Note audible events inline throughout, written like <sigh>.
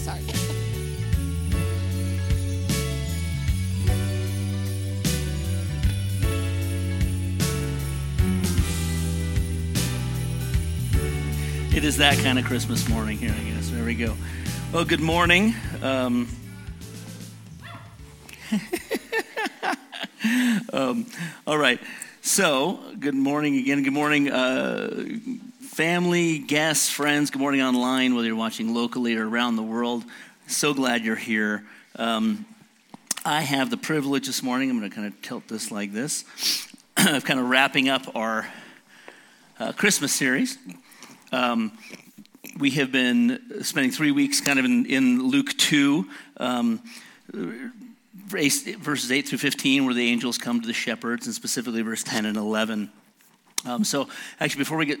Sorry. It is that kind of Christmas morning here, I guess. There we go. Well, good morning. Um, <laughs> um, all right. So, good morning again. Good morning, uh, family, guests, friends. Good morning online, whether you're watching locally or around the world. So glad you're here. Um, I have the privilege this morning, I'm going to kind of tilt this like this, <clears throat> of kind of wrapping up our uh, Christmas series. Um, we have been spending three weeks kind of in, in Luke 2, um, verses 8 through 15, where the angels come to the shepherds, and specifically verse 10 and 11. Um, so, actually, before we get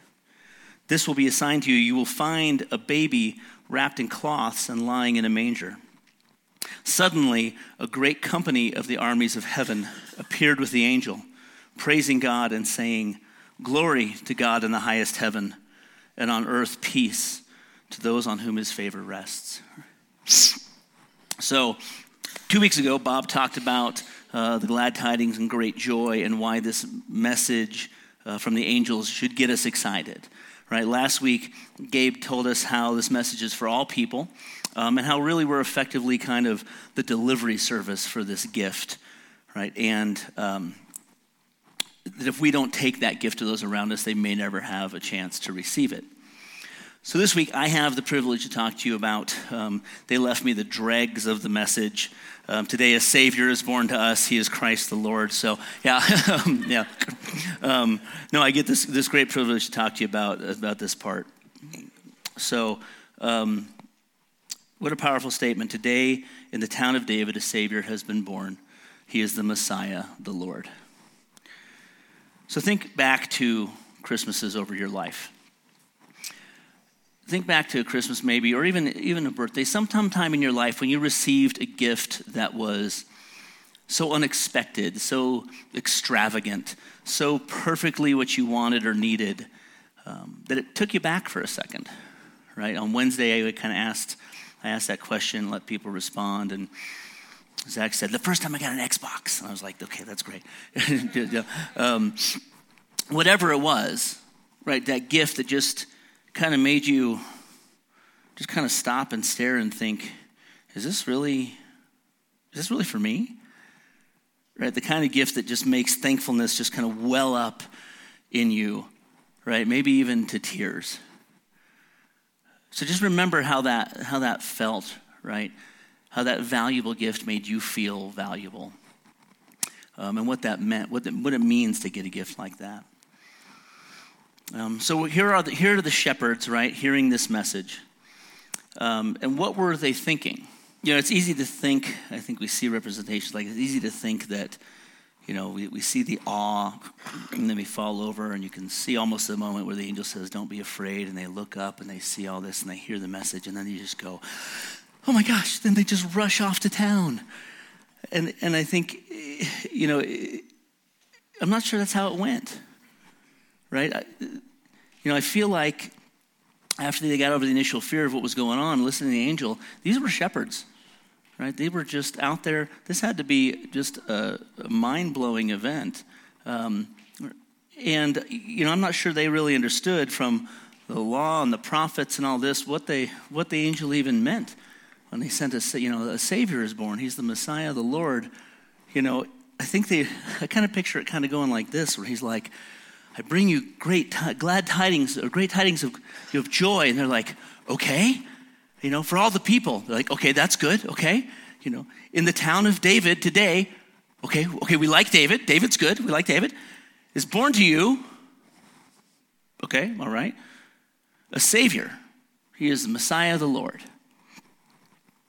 This will be a sign to you. You will find a baby wrapped in cloths and lying in a manger. Suddenly, a great company of the armies of heaven appeared with the angel, praising God and saying, Glory to God in the highest heaven and on earth peace to those on whom his favor rests. So, two weeks ago, Bob talked about uh, the glad tidings and great joy and why this message uh, from the angels should get us excited. Right? Last week, Gabe told us how this message is for all people um, and how really we're effectively kind of the delivery service for this gift. Right? And um, that if we don't take that gift to those around us, they may never have a chance to receive it. So this week, I have the privilege to talk to you about. Um, they left me the dregs of the message. Um, today, a Savior is born to us. He is Christ the Lord. So, yeah, <laughs> um, yeah. Um, no, I get this this great privilege to talk to you about about this part. So, um, what a powerful statement! Today, in the town of David, a Savior has been born. He is the Messiah, the Lord. So think back to Christmases over your life. Think back to a Christmas maybe, or even, even a birthday, sometime in your life when you received a gift that was so unexpected, so extravagant, so perfectly what you wanted or needed, um, that it took you back for a second, right? On Wednesday, I kind of asked, I asked that question, let people respond, and Zach said, the first time I got an Xbox. And I was like, okay, that's great. <laughs> um, whatever it was, right, that gift that just kind of made you just kind of stop and stare and think, is this really, is this really for me? Right, the kind of gift that just makes thankfulness just kind of well up in you, right? Maybe even to tears. So just remember how that how that felt, right? How that valuable gift made you feel valuable, um, and what that meant, what, the, what it means to get a gift like that. Um, so here are, the, here are the shepherds, right, hearing this message. Um, and what were they thinking? You know, it's easy to think, I think we see representations like it's easy to think that, you know, we, we see the awe and then we fall over and you can see almost the moment where the angel says, don't be afraid. And they look up and they see all this and they hear the message and then you just go, oh my gosh, then they just rush off to town. And, and I think, you know, I'm not sure that's how it went right? You know, I feel like after they got over the initial fear of what was going on, listening to the angel, these were shepherds, right? They were just out there. This had to be just a, a mind blowing event. Um, and, you know, I'm not sure they really understood from the law and the prophets and all this what, they, what the angel even meant when they sent us, you know, a Savior is born. He's the Messiah, the Lord. You know, I think they, I kind of picture it kind of going like this, where he's like, I bring you great, glad tidings, or great tidings of, of joy. And they're like, okay, you know, for all the people. They're like, okay, that's good, okay. You know, in the town of David today, okay, okay, we like David. David's good. We like David. Is born to you, okay, all right, a Savior. He is the Messiah, of the Lord.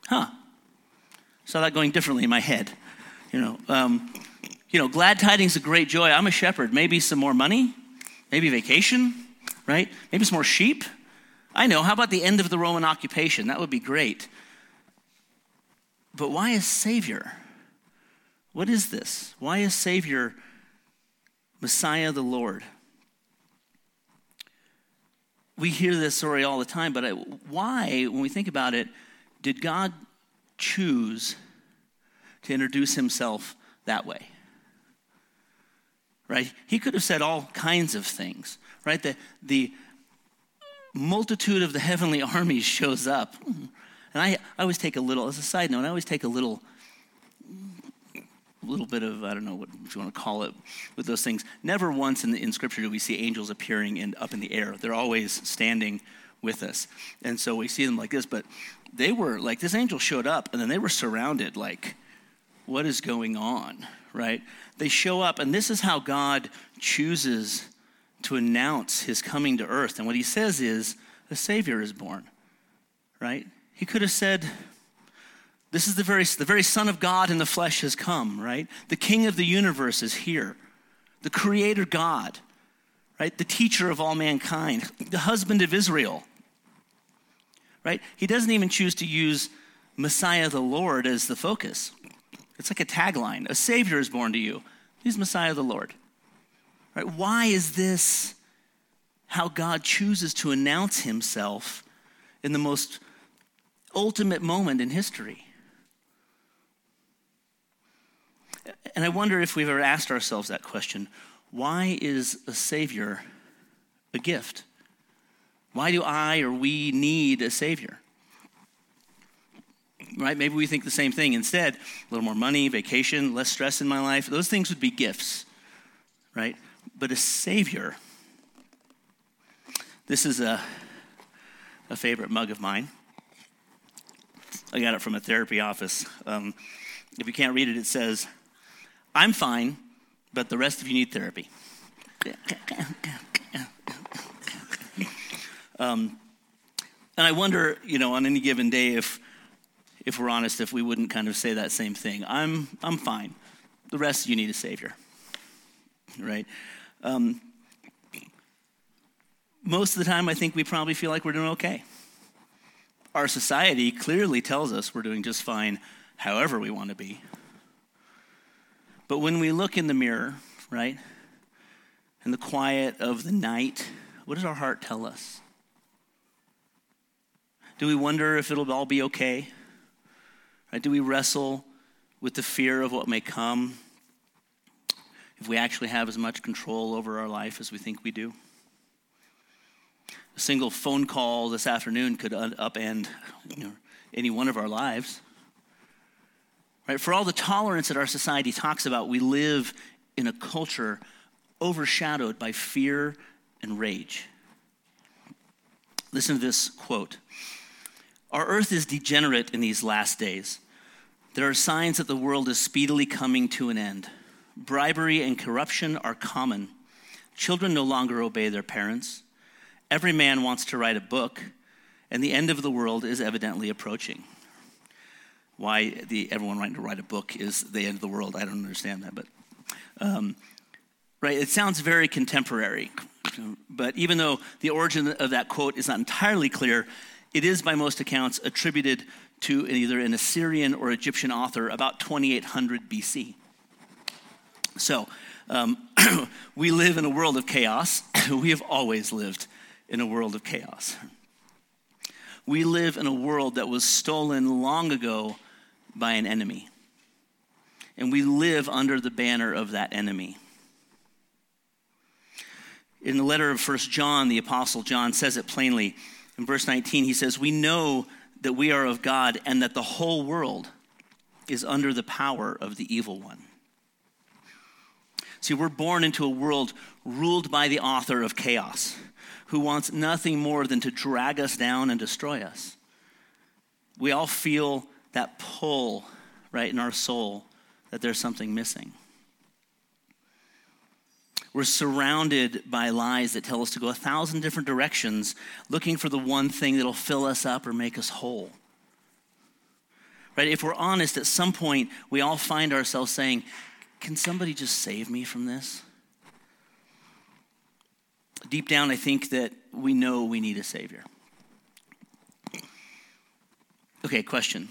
Huh. saw that going differently in my head. You know, um, you know, glad tidings of great joy. I'm a shepherd. Maybe some more money, maybe vacation, right? Maybe some more sheep. I know. How about the end of the Roman occupation? That would be great. But why is Savior? What is this? Why is Savior Messiah the Lord? We hear this story all the time, but why, when we think about it, did God choose to introduce himself that way? Right? He could have said all kinds of things, right? The, the multitude of the heavenly <laughs> armies shows up. And I, I always take a little, as a side note, I always take a little a little bit of I don't know what you want to call it with those things. Never once in, the, in Scripture do we see angels appearing in, up in the air. They're always standing with us, and so we see them like this. But they were like this angel showed up, and then they were surrounded. Like, what is going on? Right? They show up, and this is how God chooses to announce His coming to earth. And what He says is, a Savior is born. Right? He could have said this is the very, the very Son of God in the flesh has come, right? The King of the universe is here. The Creator God, right? The teacher of all mankind, the husband of Israel, right? He doesn't even choose to use Messiah the Lord as the focus. It's like a tagline A Savior is born to you. He's Messiah the Lord. Right? Why is this how God chooses to announce himself in the most ultimate moment in history? And I wonder if we've ever asked ourselves that question why is a Savior a gift? Why do I or we need a Savior? Right? Maybe we think the same thing. Instead, a little more money, vacation, less stress in my life, those things would be gifts, right? But a Savior, this is a, a favorite mug of mine. I got it from a therapy office. Um, if you can't read it, it says, I'm fine, but the rest of you need therapy. Um, and I wonder, you know, on any given day, if if we're honest, if we wouldn't kind of say that same thing. I'm I'm fine. The rest you need a savior, right? Um, most of the time, I think we probably feel like we're doing okay. Our society clearly tells us we're doing just fine, however we want to be. But when we look in the mirror, right, in the quiet of the night, what does our heart tell us? Do we wonder if it'll all be okay? Right? Do we wrestle with the fear of what may come if we actually have as much control over our life as we think we do? A single phone call this afternoon could upend you know, any one of our lives. Right? For all the tolerance that our society talks about, we live in a culture overshadowed by fear and rage. Listen to this quote Our earth is degenerate in these last days. There are signs that the world is speedily coming to an end. Bribery and corruption are common. Children no longer obey their parents. Every man wants to write a book, and the end of the world is evidently approaching why the, everyone wanting to write a book is the end of the world. I don't understand that, but um, right, it sounds very contemporary. But even though the origin of that quote is not entirely clear, it is by most accounts attributed to either an Assyrian or Egyptian author about 2800 BC. So, um, <clears throat> we live in a world of chaos. <clears throat> we have always lived in a world of chaos. We live in a world that was stolen long ago by an enemy. And we live under the banner of that enemy. In the letter of First John, the Apostle John says it plainly. In verse 19, he says, We know that we are of God and that the whole world is under the power of the evil one. See, we're born into a world ruled by the author of chaos, who wants nothing more than to drag us down and destroy us. We all feel that pull right in our soul that there's something missing. We're surrounded by lies that tell us to go a thousand different directions looking for the one thing that'll fill us up or make us whole. Right? If we're honest, at some point, we all find ourselves saying, Can somebody just save me from this? Deep down, I think that we know we need a Savior. Okay, question.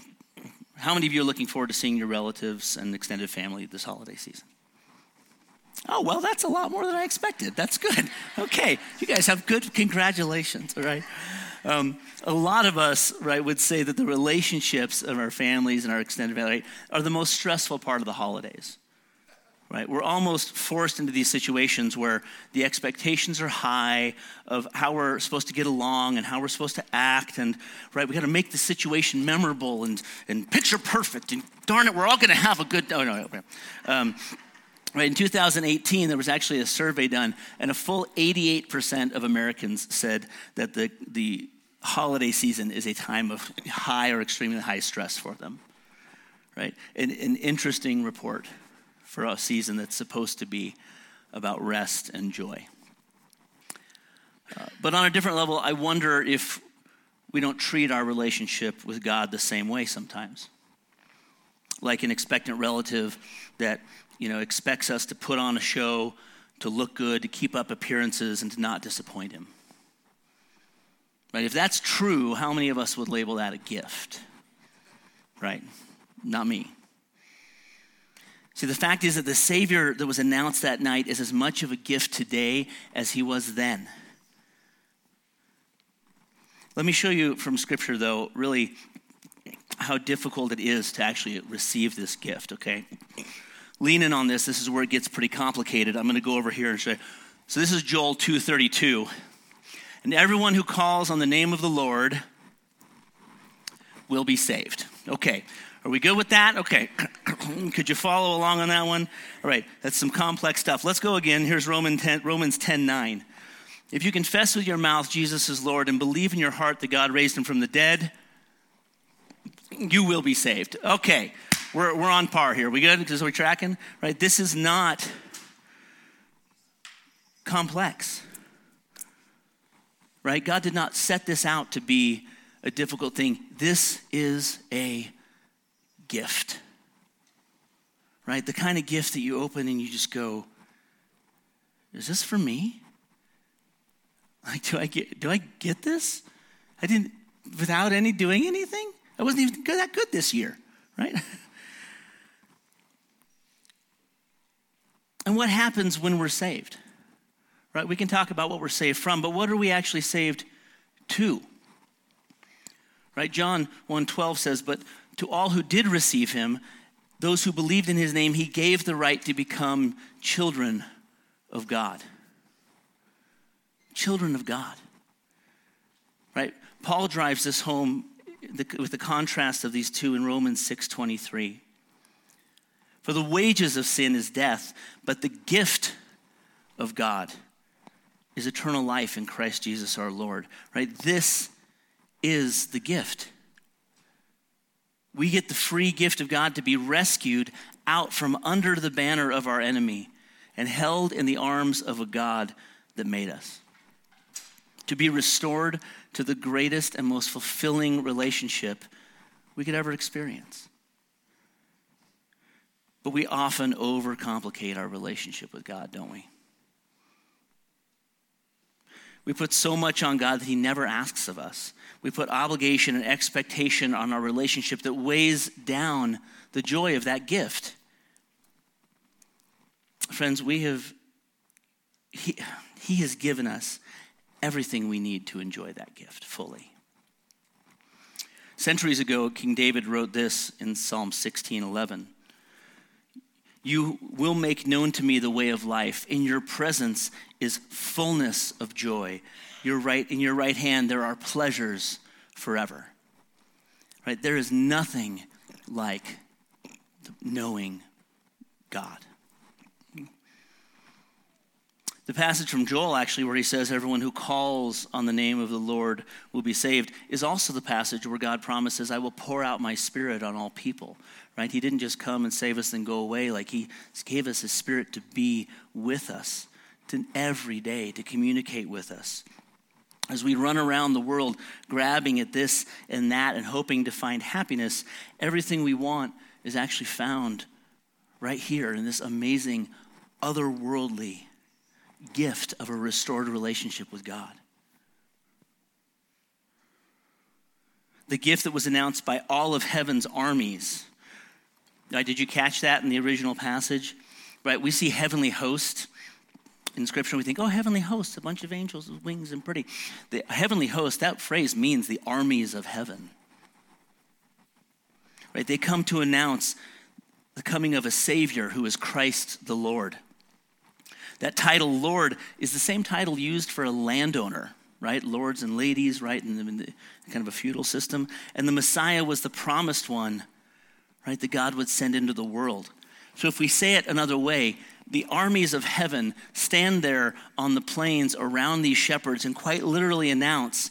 How many of you are looking forward to seeing your relatives and extended family this holiday season? Oh, well, that's a lot more than I expected. That's good. <laughs> Okay, you guys have good, congratulations, all right? Um, a lot of us, right, would say that the relationships of our families and our extended family right, are the most stressful part of the holidays. Right? We're almost forced into these situations where the expectations are high of how we're supposed to get along and how we're supposed to act, and right, we got to make the situation memorable and, and picture perfect. And darn it, we're all going to have a good. Oh no, no. Um, Right, in 2018, there was actually a survey done, and a full 88% of Americans said that the, the holiday season is a time of high or extremely high stress for them. Right? An, an interesting report for a season that's supposed to be about rest and joy. Uh, but on a different level, I wonder if we don't treat our relationship with God the same way sometimes. Like an expectant relative that you know, expects us to put on a show, to look good, to keep up appearances, and to not disappoint him. Right? If that's true, how many of us would label that a gift? Right? Not me. See, the fact is that the Savior that was announced that night is as much of a gift today as he was then. Let me show you from Scripture, though, really how difficult it is to actually receive this gift, okay? lean in on this. This is where it gets pretty complicated. I'm going to go over here and say. So this is Joel 2:32. And everyone who calls on the name of the Lord will be saved. Okay. Are we good with that? Okay. <clears throat> Could you follow along on that one? All right. That's some complex stuff. Let's go again. Here's Romans 10, Romans 10 9. If you confess with your mouth Jesus is Lord and believe in your heart that God raised him from the dead, you will be saved. Okay. We're, we're on par here. We good? Because we're tracking? Right? This is not complex. Right? God did not set this out to be a difficult thing. This is a gift. Right? The kind of gift that you open and you just go, is this for me? Like, do I get, do I get this? I didn't, without any doing anything? I wasn't even that good this year, right? <laughs> And what happens when we're saved? Right? We can talk about what we're saved from, but what are we actually saved to? Right? John 1:12 says, "But to all who did receive him, those who believed in his name, he gave the right to become children of God." Children of God. Right? Paul drives this home with the contrast of these two in Romans 6:23. For the wages of sin is death, but the gift of God is eternal life in Christ Jesus our Lord. Right? This is the gift. We get the free gift of God to be rescued out from under the banner of our enemy and held in the arms of a God that made us. To be restored to the greatest and most fulfilling relationship we could ever experience. But we often overcomplicate our relationship with God, don't we? We put so much on God that He never asks of us. We put obligation and expectation on our relationship that weighs down the joy of that gift. Friends, we have, He, he has given us everything we need to enjoy that gift fully. Centuries ago, King David wrote this in Psalm 16:11. You will make known to me the way of life. In your presence is fullness of joy. Your right, in your right hand there are pleasures forever. Right? There is nothing like knowing God. The passage from Joel, actually, where he says, Everyone who calls on the name of the Lord will be saved, is also the passage where God promises, I will pour out my spirit on all people right? He didn't just come and save us and go away. Like he gave us his spirit to be with us to every day, to communicate with us. As we run around the world grabbing at this and that and hoping to find happiness, everything we want is actually found right here in this amazing, otherworldly gift of a restored relationship with God. The gift that was announced by all of heaven's armies. Right, did you catch that in the original passage? Right, we see heavenly host in scripture we think oh heavenly host a bunch of angels with wings and pretty the heavenly host that phrase means the armies of heaven right they come to announce the coming of a savior who is christ the lord that title lord is the same title used for a landowner right lords and ladies right in the, in the kind of a feudal system and the messiah was the promised one right that god would send into the world so if we say it another way the armies of heaven stand there on the plains around these shepherds and quite literally announce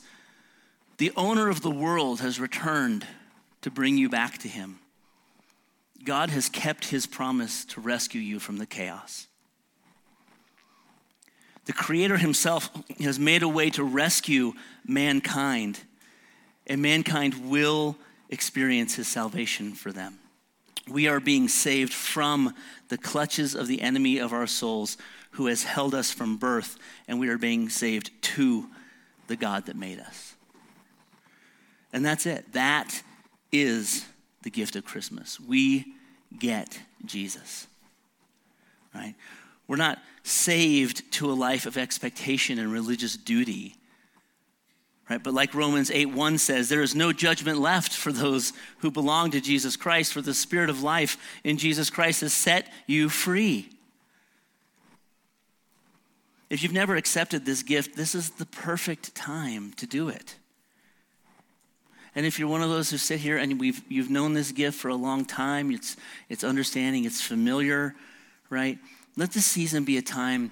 the owner of the world has returned to bring you back to him. God has kept his promise to rescue you from the chaos. The Creator himself has made a way to rescue mankind, and mankind will experience his salvation for them we are being saved from the clutches of the enemy of our souls who has held us from birth, and we are being saved to the God that made us. And that's it. That is the gift of Christmas. We get Jesus. Right? We're not saved to a life of expectation and religious duty. Right? But like Romans 8 1 says, there is no judgment left for those who belong to Jesus Christ, for the Spirit of life in Jesus Christ has set you free. If you've never accepted this gift, this is the perfect time to do it. And if you're one of those who sit here and we've, you've known this gift for a long time, it's, it's understanding, it's familiar, right? Let this season be a time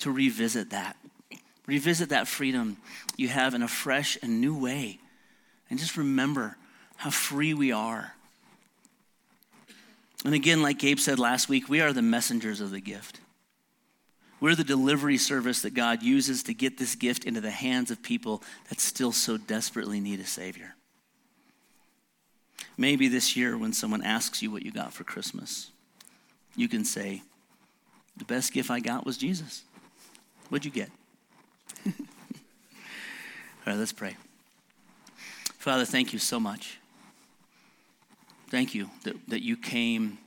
to revisit that. Revisit that freedom you have in a fresh and new way. And just remember how free we are. And again, like Gabe said last week, we are the messengers of the gift. We're the delivery service that God uses to get this gift into the hands of people that still so desperately need a Savior. Maybe this year, when someone asks you what you got for Christmas, you can say, The best gift I got was Jesus. What'd you get? <laughs> All right, let's pray. Father, thank you so much. Thank you that, that you came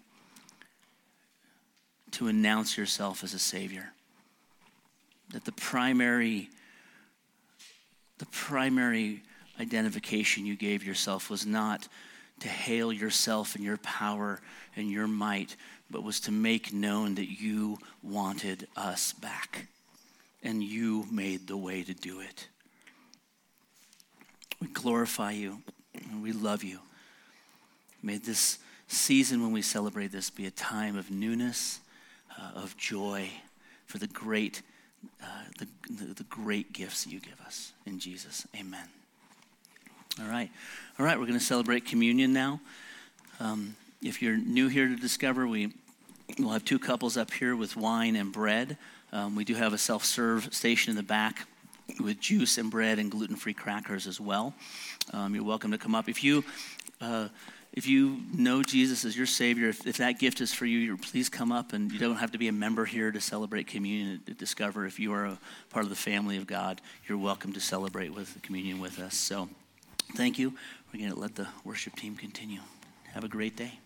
to announce yourself as a Savior. That the primary, the primary identification you gave yourself was not to hail yourself and your power and your might, but was to make known that you wanted us back and you made the way to do it. We glorify you and we love you. May this season when we celebrate this be a time of newness, uh, of joy for the great, uh, the, the, the great gifts you give us. In Jesus, amen. All right. All right, we're going to celebrate communion now. Um, if you're new here to Discover, we will have two couples up here with wine and bread. Um, we do have a self serve station in the back with juice and bread and gluten free crackers as well. Um, you're welcome to come up. If you, uh, if you know Jesus as your Savior, if, if that gift is for you, please come up and you don't have to be a member here to celebrate communion to discover. If you are a part of the family of God, you're welcome to celebrate with communion with us. So thank you. We're going to let the worship team continue. Have a great day.